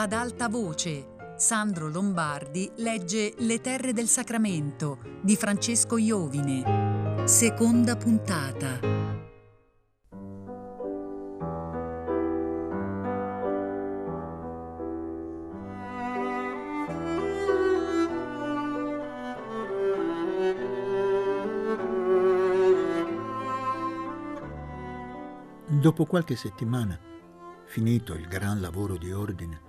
ad alta voce. Sandro Lombardi legge Le terre del Sacramento di Francesco Iovine. Seconda puntata. Dopo qualche settimana, finito il gran lavoro di ordine,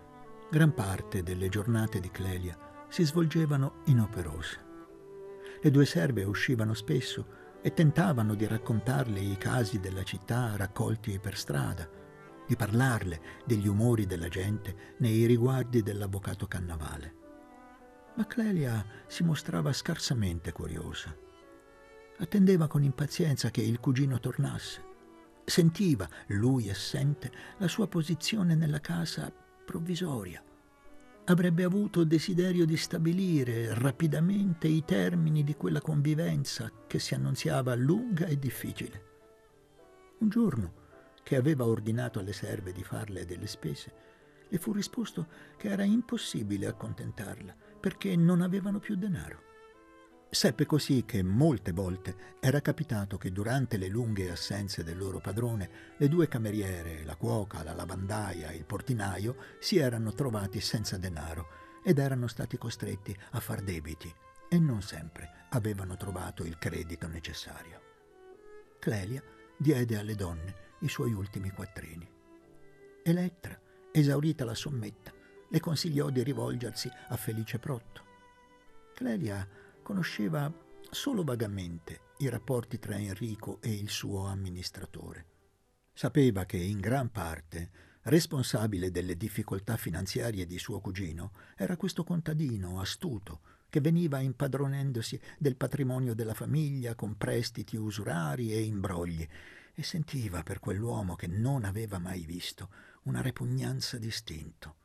gran parte delle giornate di Clelia si svolgevano inoperose. Le due serve uscivano spesso e tentavano di raccontarle i casi della città raccolti per strada, di parlarle degli umori della gente nei riguardi dell'avvocato Cannavale. Ma Clelia si mostrava scarsamente curiosa. Attendeva con impazienza che il cugino tornasse Sentiva, lui assente, la sua posizione nella casa provvisoria. Avrebbe avuto desiderio di stabilire rapidamente i termini di quella convivenza che si annunziava lunga e difficile. Un giorno, che aveva ordinato alle serve di farle delle spese, le fu risposto che era impossibile accontentarla perché non avevano più denaro. Seppe così che molte volte era capitato che durante le lunghe assenze del loro padrone le due cameriere, la cuoca, la lavandaia, il portinaio si erano trovati senza denaro ed erano stati costretti a far debiti e non sempre avevano trovato il credito necessario. Clelia diede alle donne i suoi ultimi quattrini. Elettra, esaurita la sommetta, le consigliò di rivolgersi a Felice Protto. Clelia conosceva solo vagamente i rapporti tra Enrico e il suo amministratore. Sapeva che in gran parte responsabile delle difficoltà finanziarie di suo cugino era questo contadino astuto che veniva impadronendosi del patrimonio della famiglia con prestiti usurari e imbrogli e sentiva per quell'uomo che non aveva mai visto una repugnanza distinto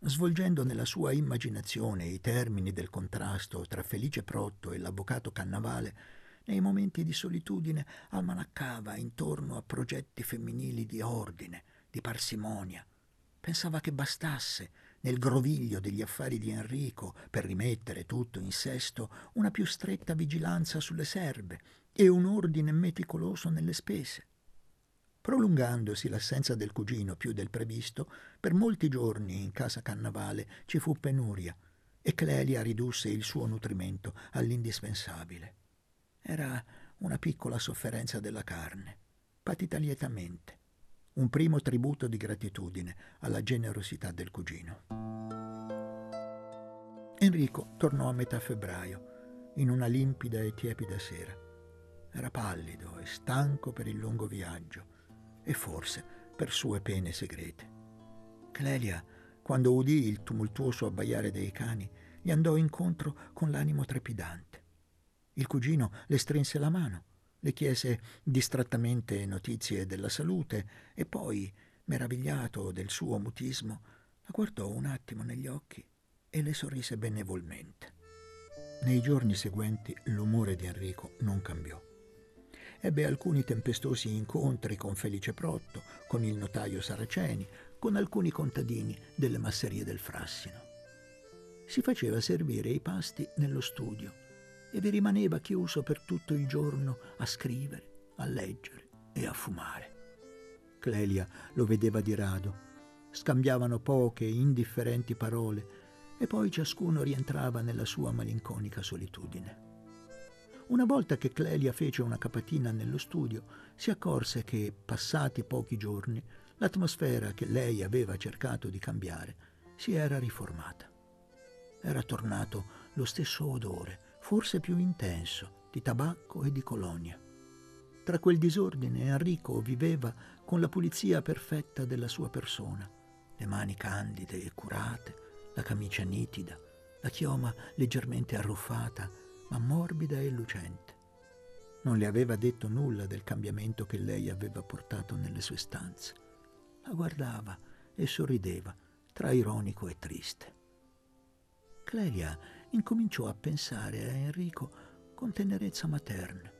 svolgendo nella sua immaginazione i termini del contrasto tra Felice Protto e l'avvocato Cannavale, nei momenti di solitudine almanaccava intorno a progetti femminili di ordine, di parsimonia. Pensava che bastasse, nel groviglio degli affari di Enrico, per rimettere tutto in sesto, una più stretta vigilanza sulle serve e un ordine meticoloso nelle spese. Prolungandosi l'assenza del cugino più del previsto, per molti giorni in casa Cannavale ci fu penuria e Clelia ridusse il suo nutrimento all'indispensabile. Era una piccola sofferenza della carne, patita lietamente, un primo tributo di gratitudine alla generosità del cugino. Enrico tornò a metà febbraio, in una limpida e tiepida sera. Era pallido e stanco per il lungo viaggio e forse per sue pene segrete. Clelia, quando udì il tumultuoso abbaiare dei cani, gli andò incontro con l'animo trepidante. Il cugino le strinse la mano, le chiese distrattamente notizie della salute e poi, meravigliato del suo mutismo, la guardò un attimo negli occhi e le sorrise benevolmente. Nei giorni seguenti l'umore di Enrico non cambiò ebbe alcuni tempestosi incontri con Felice Protto, con il notaio Saraceni, con alcuni contadini delle masserie del Frassino. Si faceva servire i pasti nello studio e vi rimaneva chiuso per tutto il giorno a scrivere, a leggere e a fumare. Clelia lo vedeva di rado. Scambiavano poche, indifferenti parole e poi ciascuno rientrava nella sua malinconica solitudine. Una volta che Clelia fece una capatina nello studio, si accorse che, passati pochi giorni, l'atmosfera che lei aveva cercato di cambiare si era riformata. Era tornato lo stesso odore, forse più intenso, di tabacco e di colonia. Tra quel disordine Enrico viveva con la pulizia perfetta della sua persona, le mani candide e curate, la camicia nitida, la chioma leggermente arruffata ma morbida e lucente. Non le aveva detto nulla del cambiamento che lei aveva portato nelle sue stanze. La guardava e sorrideva, tra ironico e triste. Clelia incominciò a pensare a Enrico con tenerezza materna.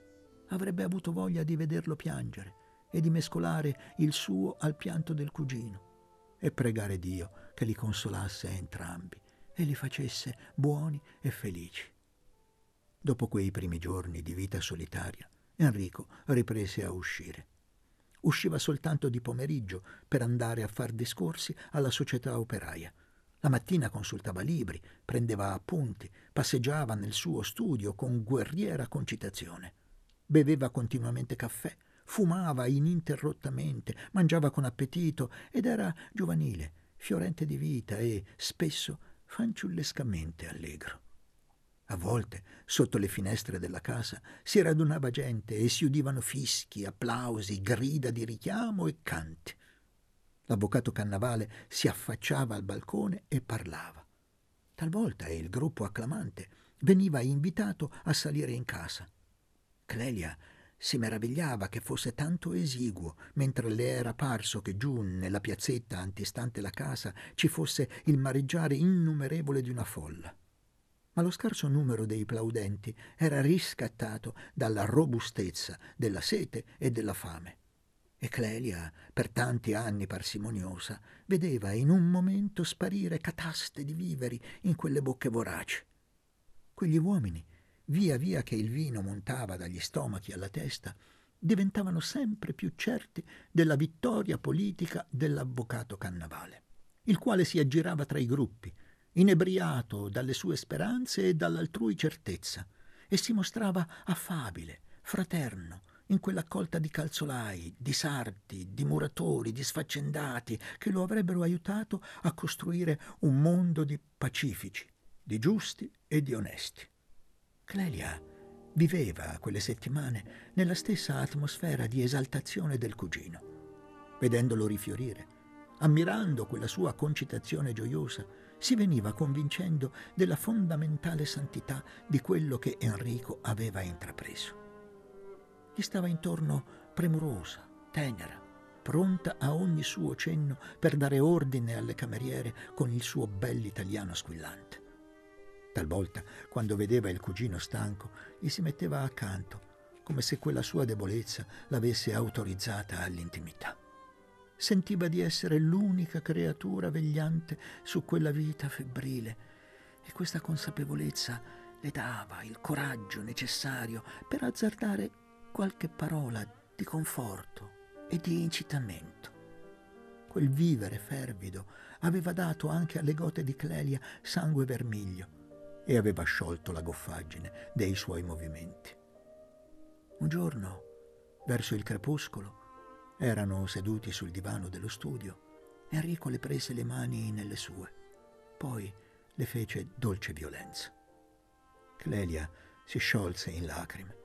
Avrebbe avuto voglia di vederlo piangere e di mescolare il suo al pianto del cugino. e pregare Dio che li consolasse entrambi e li facesse buoni e felici. Dopo quei primi giorni di vita solitaria, Enrico riprese a uscire. Usciva soltanto di pomeriggio per andare a far discorsi alla società operaia. La mattina consultava libri, prendeva appunti, passeggiava nel suo studio con guerriera concitazione. Beveva continuamente caffè, fumava ininterrottamente, mangiava con appetito ed era giovanile, fiorente di vita e spesso fanciullescamente allegro. A volte, sotto le finestre della casa, si radunava gente e si udivano fischi, applausi, grida di richiamo e canti. L'avvocato Cannavale si affacciava al balcone e parlava. Talvolta il gruppo acclamante veniva invitato a salire in casa. Clelia si meravigliava che fosse tanto esiguo, mentre le era parso che giù, nella piazzetta antistante la casa, ci fosse il mareggiare innumerevole di una folla ma lo scarso numero dei plaudenti era riscattato dalla robustezza della sete e della fame. E Clelia, per tanti anni parsimoniosa, vedeva in un momento sparire cataste di viveri in quelle bocche voraci. Quegli uomini, via via che il vino montava dagli stomachi alla testa, diventavano sempre più certi della vittoria politica dell'avvocato Cannavale, il quale si aggirava tra i gruppi, inebriato dalle sue speranze e dall'altrui certezza, e si mostrava affabile, fraterno, in quell'accolta di calzolai, di sarti, di muratori, di sfaccendati che lo avrebbero aiutato a costruire un mondo di pacifici, di giusti e di onesti. Clelia viveva quelle settimane nella stessa atmosfera di esaltazione del cugino. Vedendolo rifiorire, ammirando quella sua concitazione gioiosa, si veniva convincendo della fondamentale santità di quello che Enrico aveva intrapreso. Gli stava intorno premurosa, tenera, pronta a ogni suo cenno per dare ordine alle cameriere con il suo bell'italiano squillante. Talvolta, quando vedeva il cugino stanco, gli si metteva accanto, come se quella sua debolezza l'avesse autorizzata all'intimità sentiva di essere l'unica creatura vegliante su quella vita febbrile e questa consapevolezza le dava il coraggio necessario per azzardare qualche parola di conforto e di incitamento. Quel vivere fervido aveva dato anche alle gote di Clelia sangue vermiglio e aveva sciolto la goffaggine dei suoi movimenti. Un giorno, verso il crepuscolo, erano seduti sul divano dello studio. Enrico le prese le mani nelle sue, poi le fece dolce violenza. Clelia si sciolse in lacrime,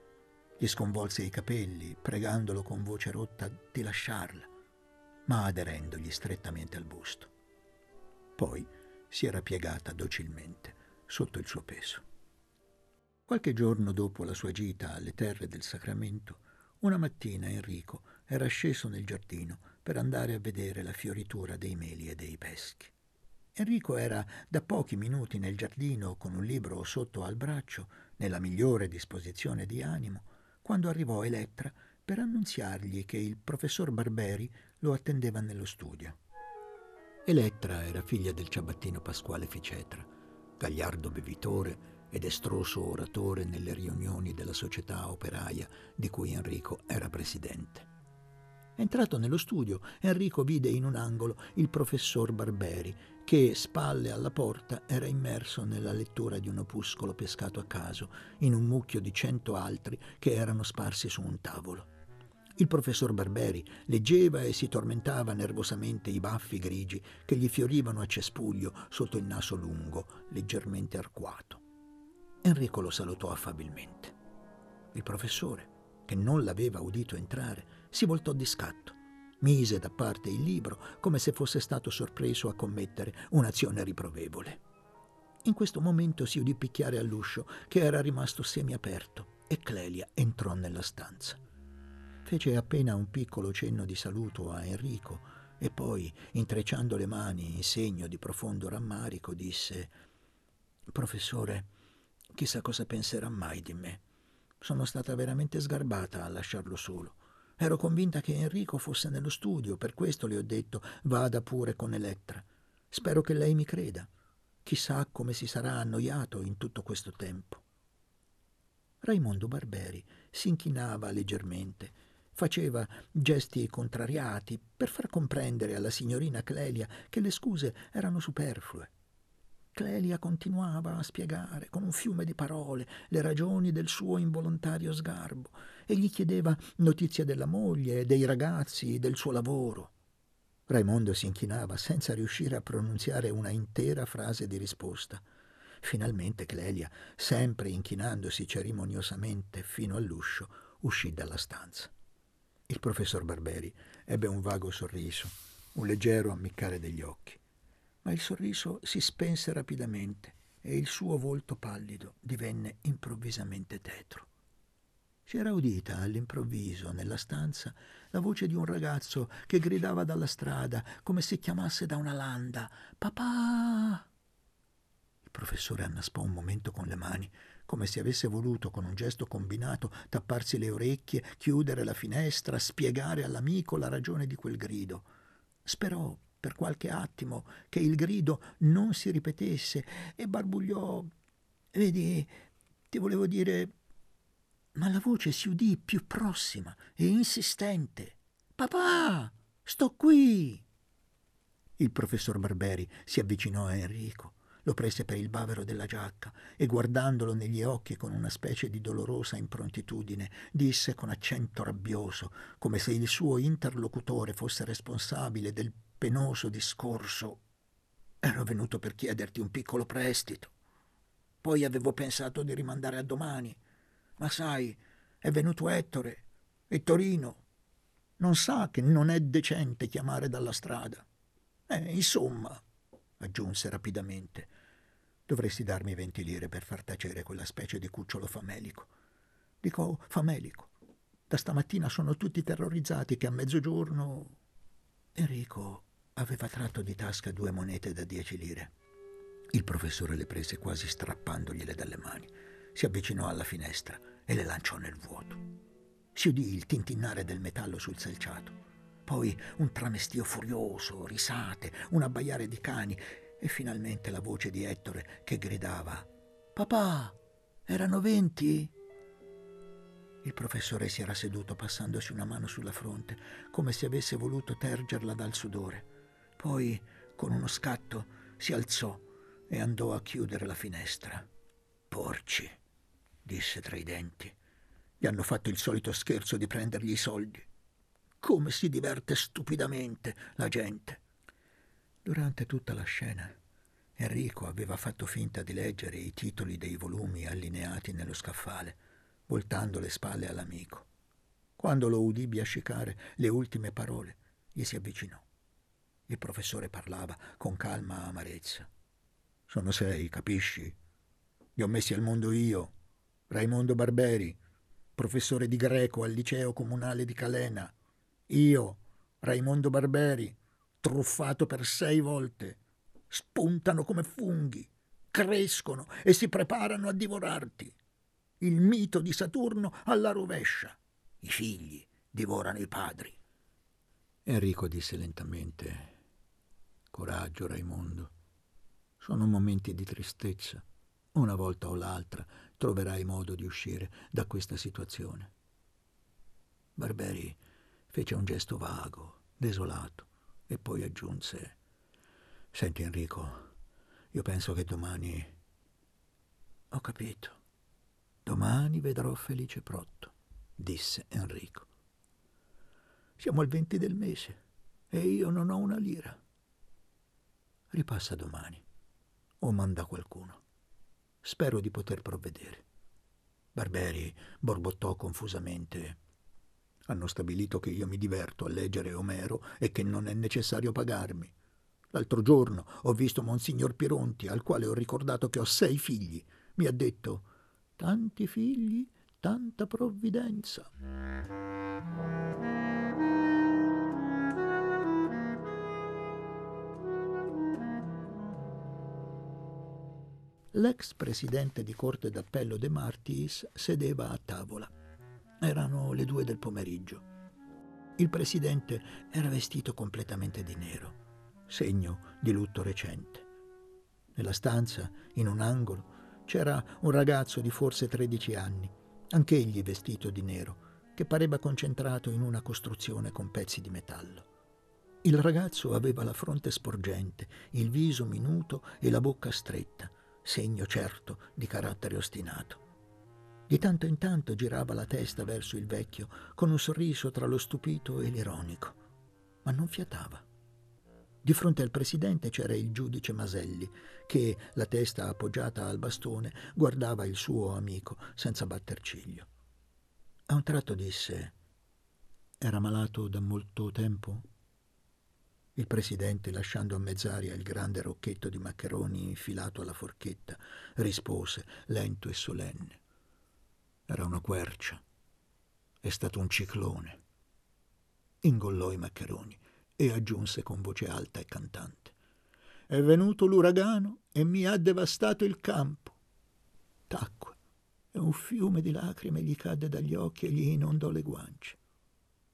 gli sconvolse i capelli, pregandolo con voce rotta di lasciarla, ma aderendogli strettamente al busto. Poi si era piegata docilmente sotto il suo peso. Qualche giorno dopo la sua gita alle terre del Sacramento, una mattina Enrico era sceso nel giardino per andare a vedere la fioritura dei meli e dei peschi. Enrico era da pochi minuti nel giardino con un libro sotto al braccio, nella migliore disposizione di animo, quando arrivò Elettra per annunziargli che il professor Barberi lo attendeva nello studio. Elettra era figlia del ciabattino Pasquale Ficetra, gagliardo bevitore ed estroso oratore nelle riunioni della società operaia di cui Enrico era presidente. Entrato nello studio, Enrico vide in un angolo il professor Barberi, che, spalle alla porta, era immerso nella lettura di un opuscolo pescato a caso, in un mucchio di cento altri che erano sparsi su un tavolo. Il professor Barberi leggeva e si tormentava nervosamente i baffi grigi che gli fiorivano a cespuglio sotto il naso lungo, leggermente arcuato. Enrico lo salutò affabilmente. Il professore, che non l'aveva udito entrare, si voltò di scatto. Mise da parte il libro come se fosse stato sorpreso a commettere un'azione riprovevole. In questo momento si udì picchiare all'uscio, che era rimasto semiaperto, e Clelia entrò nella stanza. Fece appena un piccolo cenno di saluto a Enrico e poi, intrecciando le mani in segno di profondo rammarico, disse Professore, chissà cosa penserà mai di me. Sono stata veramente sgarbata a lasciarlo solo Ero convinta che Enrico fosse nello studio, per questo le ho detto vada pure con Elettra. Spero che lei mi creda. Chissà come si sarà annoiato in tutto questo tempo. Raimondo Barberi si inchinava leggermente, faceva gesti contrariati per far comprendere alla signorina Clelia che le scuse erano superflue. Clelia continuava a spiegare con un fiume di parole le ragioni del suo involontario sgarbo e gli chiedeva notizie della moglie, dei ragazzi, del suo lavoro. Raimondo si inchinava senza riuscire a pronunziare una intera frase di risposta. Finalmente Clelia, sempre inchinandosi cerimoniosamente fino all'uscio, uscì dalla stanza. Il professor Barberi ebbe un vago sorriso, un leggero ammiccare degli occhi ma il sorriso si spense rapidamente e il suo volto pallido divenne improvvisamente tetro. Si era udita all'improvviso nella stanza la voce di un ragazzo che gridava dalla strada come se chiamasse da una landa Papà! Il professore annaspò un momento con le mani, come se avesse voluto, con un gesto combinato, tapparsi le orecchie, chiudere la finestra, spiegare all'amico la ragione di quel grido. Sperò per qualche attimo che il grido non si ripetesse e barbugliò Vedi, ti volevo dire. Ma la voce si udì più prossima e insistente. Papà, sto qui. Il professor Barberi si avvicinò a Enrico, lo prese per il bavero della giacca e guardandolo negli occhi con una specie di dolorosa improntitudine, disse con accento rabbioso, come se il suo interlocutore fosse responsabile del penoso discorso. Ero venuto per chiederti un piccolo prestito. Poi avevo pensato di rimandare a domani. Ma sai, è venuto Ettore e Torino. Non sa che non è decente chiamare dalla strada. Eh, insomma, aggiunse rapidamente, dovresti darmi venti lire per far tacere quella specie di cucciolo famelico. Dico famelico. Da stamattina sono tutti terrorizzati che a mezzogiorno... Enrico Aveva tratto di tasca due monete da dieci lire. Il professore le prese quasi strappandogliele dalle mani. Si avvicinò alla finestra e le lanciò nel vuoto. Si udì il tintinnare del metallo sul selciato. Poi un tramestio furioso, risate, un abbaiare di cani e finalmente la voce di Ettore che gridava Papà, erano venti? Il professore si era seduto passandosi una mano sulla fronte, come se avesse voluto tergerla dal sudore. Poi, con uno scatto, si alzò e andò a chiudere la finestra. Porci, disse tra i denti. Gli hanno fatto il solito scherzo di prendergli i soldi. Come si diverte stupidamente la gente. Durante tutta la scena, Enrico aveva fatto finta di leggere i titoli dei volumi allineati nello scaffale, voltando le spalle all'amico. Quando lo udì biascicare le ultime parole, gli si avvicinò. Il professore parlava con calma amarezza. Sono sei, capisci? Li ho messi al mondo io, Raimondo Barberi, professore di greco al liceo comunale di Calena. Io, Raimondo Barberi, truffato per sei volte. Spuntano come funghi, crescono e si preparano a divorarti. Il mito di Saturno alla rovescia. I figli divorano i padri. Enrico disse lentamente Coraggio, Raimondo. Sono momenti di tristezza. Una volta o l'altra troverai modo di uscire da questa situazione. Barberi fece un gesto vago, desolato, e poi aggiunse Senti Enrico, io penso che domani... Ho capito. Domani vedrò Felice Protto, disse Enrico. Siamo al 20 del mese e io non ho una lira. Ripassa domani. O manda qualcuno. Spero di poter provvedere. Barberi borbottò confusamente. Hanno stabilito che io mi diverto a leggere Omero e che non è necessario pagarmi. L'altro giorno ho visto Monsignor Pironti, al quale ho ricordato che ho sei figli. Mi ha detto: Tanti figli, tanta provvidenza. L'ex presidente di corte d'appello De Martis sedeva a tavola. Erano le due del pomeriggio. Il presidente era vestito completamente di nero, segno di lutto recente. Nella stanza, in un angolo, c'era un ragazzo di forse 13 anni, anch'egli vestito di nero, che pareva concentrato in una costruzione con pezzi di metallo. Il ragazzo aveva la fronte sporgente, il viso minuto e la bocca stretta, segno certo di carattere ostinato. Di tanto in tanto girava la testa verso il vecchio con un sorriso tra lo stupito e l'ironico, ma non fiatava. Di fronte al presidente c'era il giudice Maselli, che, la testa appoggiata al bastone, guardava il suo amico senza batter ciglio. A un tratto disse: Era malato da molto tempo? Il presidente, lasciando a mezz'aria il grande rocchetto di maccheroni infilato alla forchetta, rispose, lento e solenne. Era una quercia. È stato un ciclone. Ingollò i maccheroni e aggiunse con voce alta e cantante. È venuto l'uragano e mi ha devastato il campo. Tacque e un fiume di lacrime gli cadde dagli occhi e gli inondò le guance.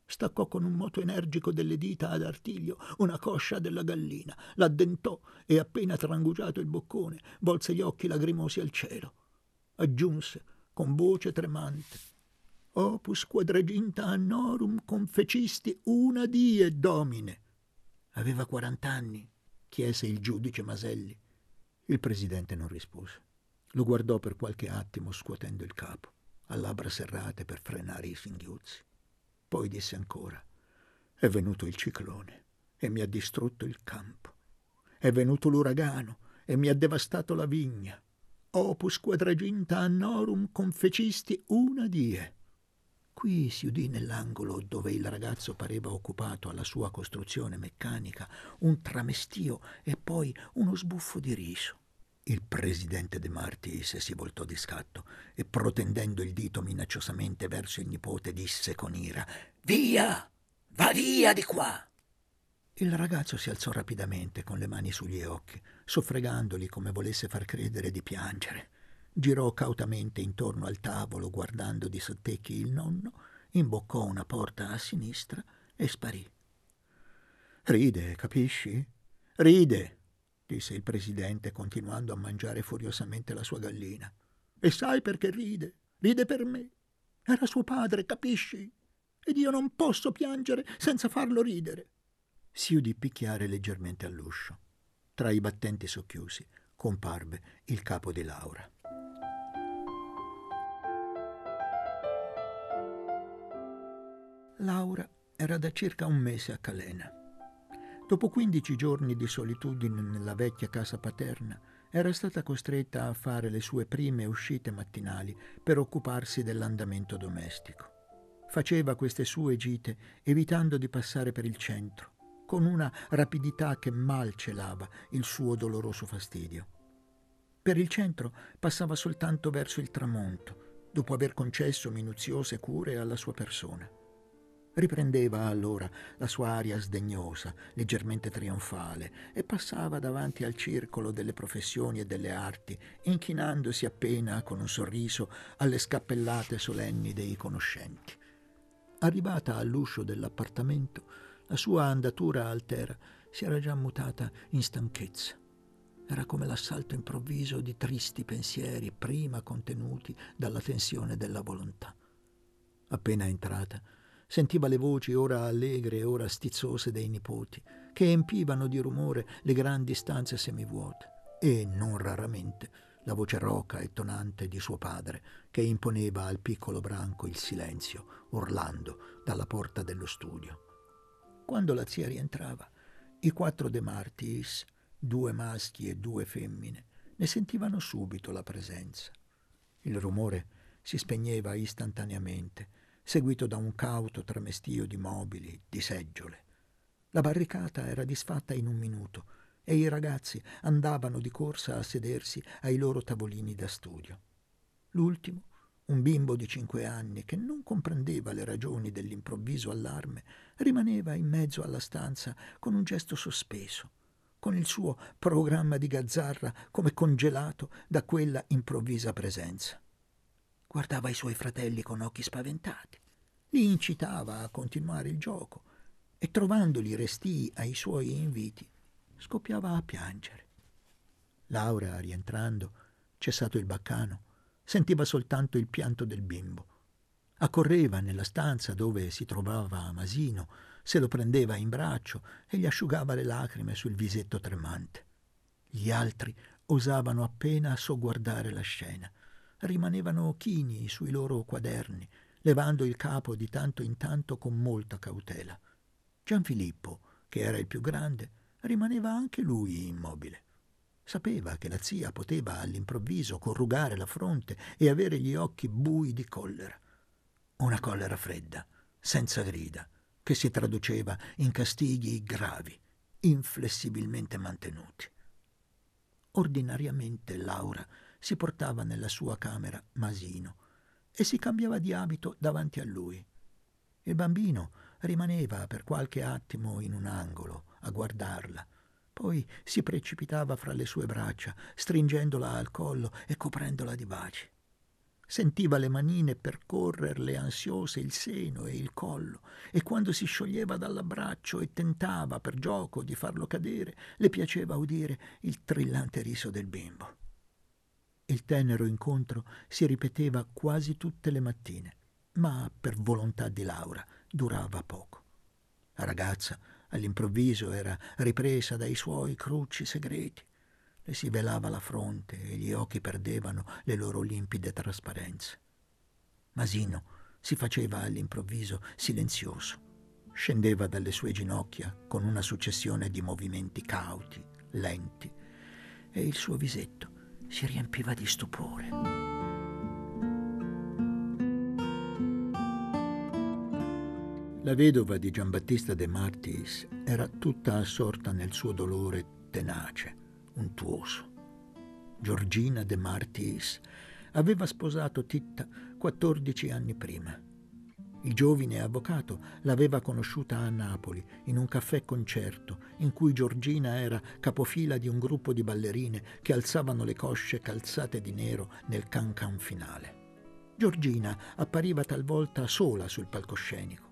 Staccò con un moto energico delle dita ad artiglio una coscia della gallina, l'addentò e appena trangugiato il boccone volse gli occhi lagrimosi al cielo. Aggiunse con voce tremante Opus quadraginta annorum confecisti una die domine. Aveva quarant'anni, chiese il giudice Maselli. Il presidente non rispose. Lo guardò per qualche attimo scuotendo il capo, a labbra serrate per frenare i singhiozzi. Poi disse ancora, è venuto il ciclone e mi ha distrutto il campo. È venuto l'uragano e mi ha devastato la vigna opus quadraginta annorum confecisti una die. Qui si udì nell'angolo dove il ragazzo pareva occupato alla sua costruzione meccanica un tramestio e poi uno sbuffo di riso. Il presidente De Martis si voltò di scatto e protendendo il dito minacciosamente verso il nipote disse con ira Via! Va via di qua! Il ragazzo si alzò rapidamente con le mani sugli occhi, soffregandoli come volesse far credere di piangere. Girò cautamente intorno al tavolo guardando di sottecchi il nonno, imboccò una porta a sinistra e sparì. Ride, capisci? Ride, disse il presidente continuando a mangiare furiosamente la sua gallina. E sai perché ride? Ride per me. Era suo padre, capisci? Ed io non posso piangere senza farlo ridere si udì picchiare leggermente all'uscio. Tra i battenti socchiusi comparve il capo di Laura. Laura era da circa un mese a Calena. Dopo quindici giorni di solitudine nella vecchia casa paterna, era stata costretta a fare le sue prime uscite mattinali per occuparsi dell'andamento domestico. Faceva queste sue gite evitando di passare per il centro, con una rapidità che mal celava il suo doloroso fastidio. Per il centro passava soltanto verso il tramonto, dopo aver concesso minuziose cure alla sua persona. Riprendeva allora la sua aria sdegnosa, leggermente trionfale, e passava davanti al circolo delle professioni e delle arti, inchinandosi appena con un sorriso alle scappellate solenni dei conoscenti. Arrivata all'uscio dell'appartamento, la sua andatura altera si era già mutata in stanchezza. Era come l'assalto improvviso di tristi pensieri prima contenuti dalla tensione della volontà. Appena entrata, sentiva le voci ora allegre e ora stizzose dei nipoti, che empivano di rumore le grandi stanze semivuote, e non raramente la voce roca e tonante di suo padre, che imponeva al piccolo branco il silenzio, urlando dalla porta dello studio. Quando la zia rientrava, i quattro De Martis, due maschi e due femmine, ne sentivano subito la presenza. Il rumore si spegneva istantaneamente, seguito da un cauto tramestio di mobili, di seggiole. La barricata era disfatta in un minuto e i ragazzi andavano di corsa a sedersi ai loro tavolini da studio. L'ultimo, un bimbo di cinque anni che non comprendeva le ragioni dell'improvviso allarme, rimaneva in mezzo alla stanza con un gesto sospeso, con il suo programma di gazzarra come congelato da quella improvvisa presenza. Guardava i suoi fratelli con occhi spaventati li incitava a continuare il gioco e trovandoli restii ai suoi inviti, scoppiava a piangere. Laura, rientrando, cessato il baccano, sentiva soltanto il pianto del bimbo. Accorreva nella stanza dove si trovava Masino, se lo prendeva in braccio e gli asciugava le lacrime sul visetto tremante. Gli altri osavano appena sogguardare la scena. Rimanevano chini sui loro quaderni, levando il capo di tanto in tanto con molta cautela. Gianfilippo, che era il più grande, rimaneva anche lui immobile. Sapeva che la zia poteva all'improvviso corrugare la fronte e avere gli occhi bui di collera. Una collera fredda, senza grida, che si traduceva in castighi gravi, inflessibilmente mantenuti. Ordinariamente Laura si portava nella sua camera Masino e si cambiava di abito davanti a lui. Il bambino rimaneva per qualche attimo in un angolo a guardarla poi si precipitava fra le sue braccia, stringendola al collo e coprendola di baci. Sentiva le manine percorrerle ansiose il seno e il collo, e quando si scioglieva dall'abbraccio e tentava per gioco di farlo cadere, le piaceva udire il trillante riso del bimbo. Il tenero incontro si ripeteva quasi tutte le mattine, ma per volontà di Laura durava poco. La ragazza All'improvviso era ripresa dai suoi crucci segreti. Le si velava la fronte e gli occhi perdevano le loro limpide trasparenze. Masino si faceva all'improvviso silenzioso. Scendeva dalle sue ginocchia con una successione di movimenti cauti, lenti, e il suo visetto si riempiva di stupore. La vedova di Giambattista De Martis era tutta assorta nel suo dolore tenace, untuoso. Giorgina De Martis aveva sposato Titta 14 anni prima. Il giovine avvocato l'aveva conosciuta a Napoli in un caffè concerto in cui Giorgina era capofila di un gruppo di ballerine che alzavano le cosce calzate di nero nel can-can finale. Giorgina appariva talvolta sola sul palcoscenico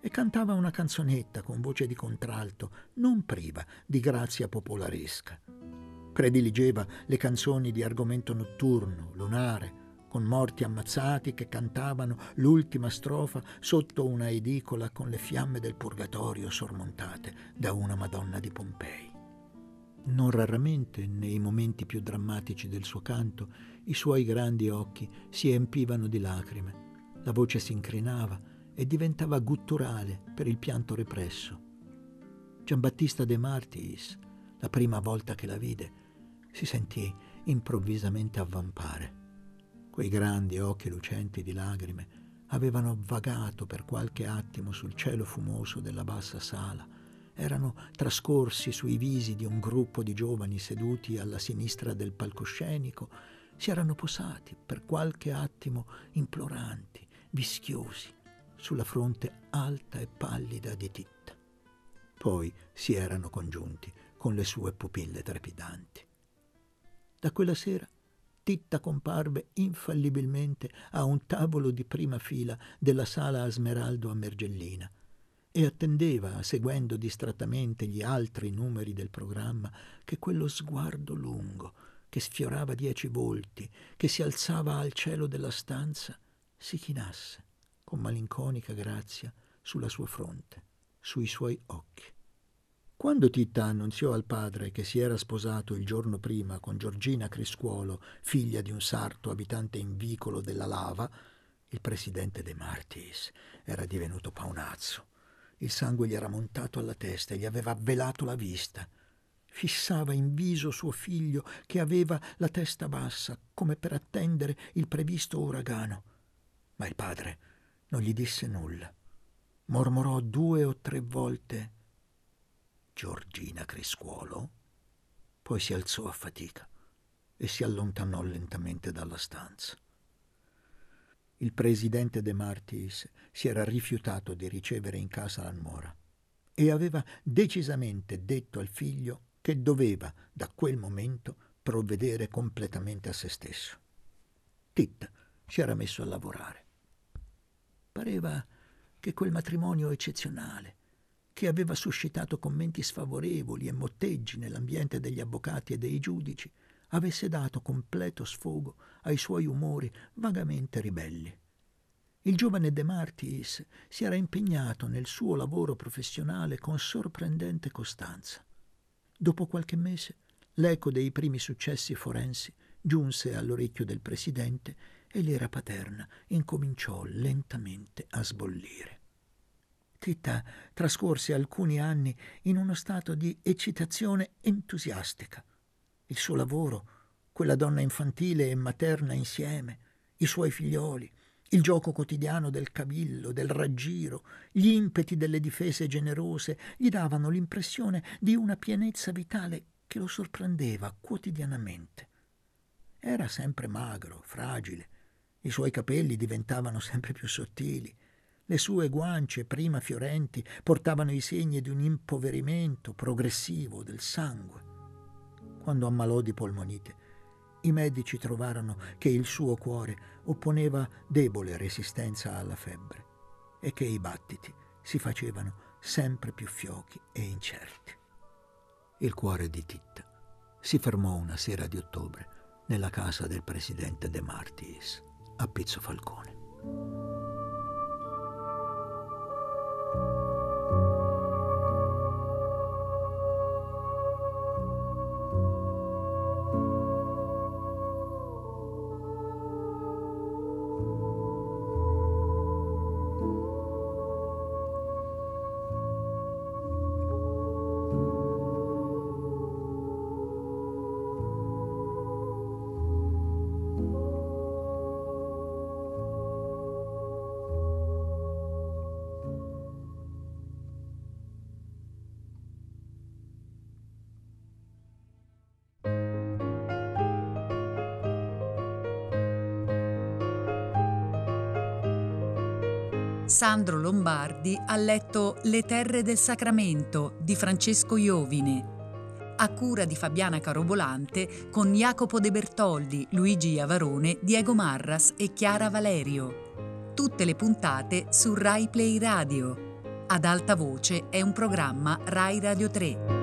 e cantava una canzonetta con voce di contralto, non priva di grazia popolaresca. Prediligeva le canzoni di argomento notturno, lunare, con morti ammazzati che cantavano l'ultima strofa sotto una edicola con le fiamme del purgatorio sormontate da una Madonna di Pompei. Non raramente, nei momenti più drammatici del suo canto, i suoi grandi occhi si empivano di lacrime, la voce si incrinava e diventava gutturale per il pianto represso. Giambattista De Martis, la prima volta che la vide, si sentì improvvisamente avvampare. Quei grandi occhi lucenti di lagrime avevano vagato per qualche attimo sul cielo fumoso della bassa sala, erano trascorsi sui visi di un gruppo di giovani seduti alla sinistra del palcoscenico, si erano posati per qualche attimo imploranti, vischiosi, sulla fronte alta e pallida di Titta. Poi si erano congiunti con le sue pupille trepidanti. Da quella sera Titta comparve infallibilmente a un tavolo di prima fila della sala a Smeraldo a Mergellina e attendeva, seguendo distrattamente gli altri numeri del programma, che quello sguardo lungo, che sfiorava dieci volti, che si alzava al cielo della stanza, si chinasse con malinconica grazia sulla sua fronte, sui suoi occhi. Quando Titta annunziò al padre che si era sposato il giorno prima con Giorgina Criscuolo, figlia di un sarto abitante in vicolo della lava, il presidente De Martis era divenuto paonazzo. Il sangue gli era montato alla testa e gli aveva velato la vista. Fissava in viso suo figlio che aveva la testa bassa, come per attendere il previsto uragano. Ma il padre non gli disse nulla. Mormorò due o tre volte Giorgina Criscuolo, poi si alzò a fatica e si allontanò lentamente dalla stanza. Il presidente De Martis si era rifiutato di ricevere in casa la nuora e aveva decisamente detto al figlio che doveva, da quel momento, provvedere completamente a se stesso. Tit si era messo a lavorare. Pareva che quel matrimonio eccezionale, che aveva suscitato commenti sfavorevoli e motteggi nell'ambiente degli avvocati e dei giudici, avesse dato completo sfogo ai suoi umori vagamente ribelli. Il giovane De Martis si era impegnato nel suo lavoro professionale con sorprendente costanza. Dopo qualche mese, l'eco dei primi successi forensi giunse all'orecchio del presidente e l'era paterna incominciò lentamente a sbollire. Titta trascorse alcuni anni in uno stato di eccitazione entusiastica. Il suo lavoro, quella donna infantile e materna insieme, i suoi figlioli, il gioco quotidiano del cavillo, del raggiro, gli impeti delle difese generose gli davano l'impressione di una pienezza vitale che lo sorprendeva quotidianamente. Era sempre magro, fragile, i suoi capelli diventavano sempre più sottili, le sue guance, prima fiorenti, portavano i segni di un impoverimento progressivo del sangue. Quando ammalò di polmonite, i medici trovarono che il suo cuore opponeva debole resistenza alla febbre e che i battiti si facevano sempre più fiochi e incerti. Il cuore di Titta si fermò una sera di ottobre nella casa del presidente De Martis a Pizzo Falcone. thank you Sandro Lombardi ha letto Le terre del Sacramento di Francesco Iovine, a cura di Fabiana Carobolante con Jacopo De Bertoldi, Luigi Iavarone, Diego Marras e Chiara Valerio. Tutte le puntate su Rai Play Radio. Ad alta voce è un programma Rai Radio 3.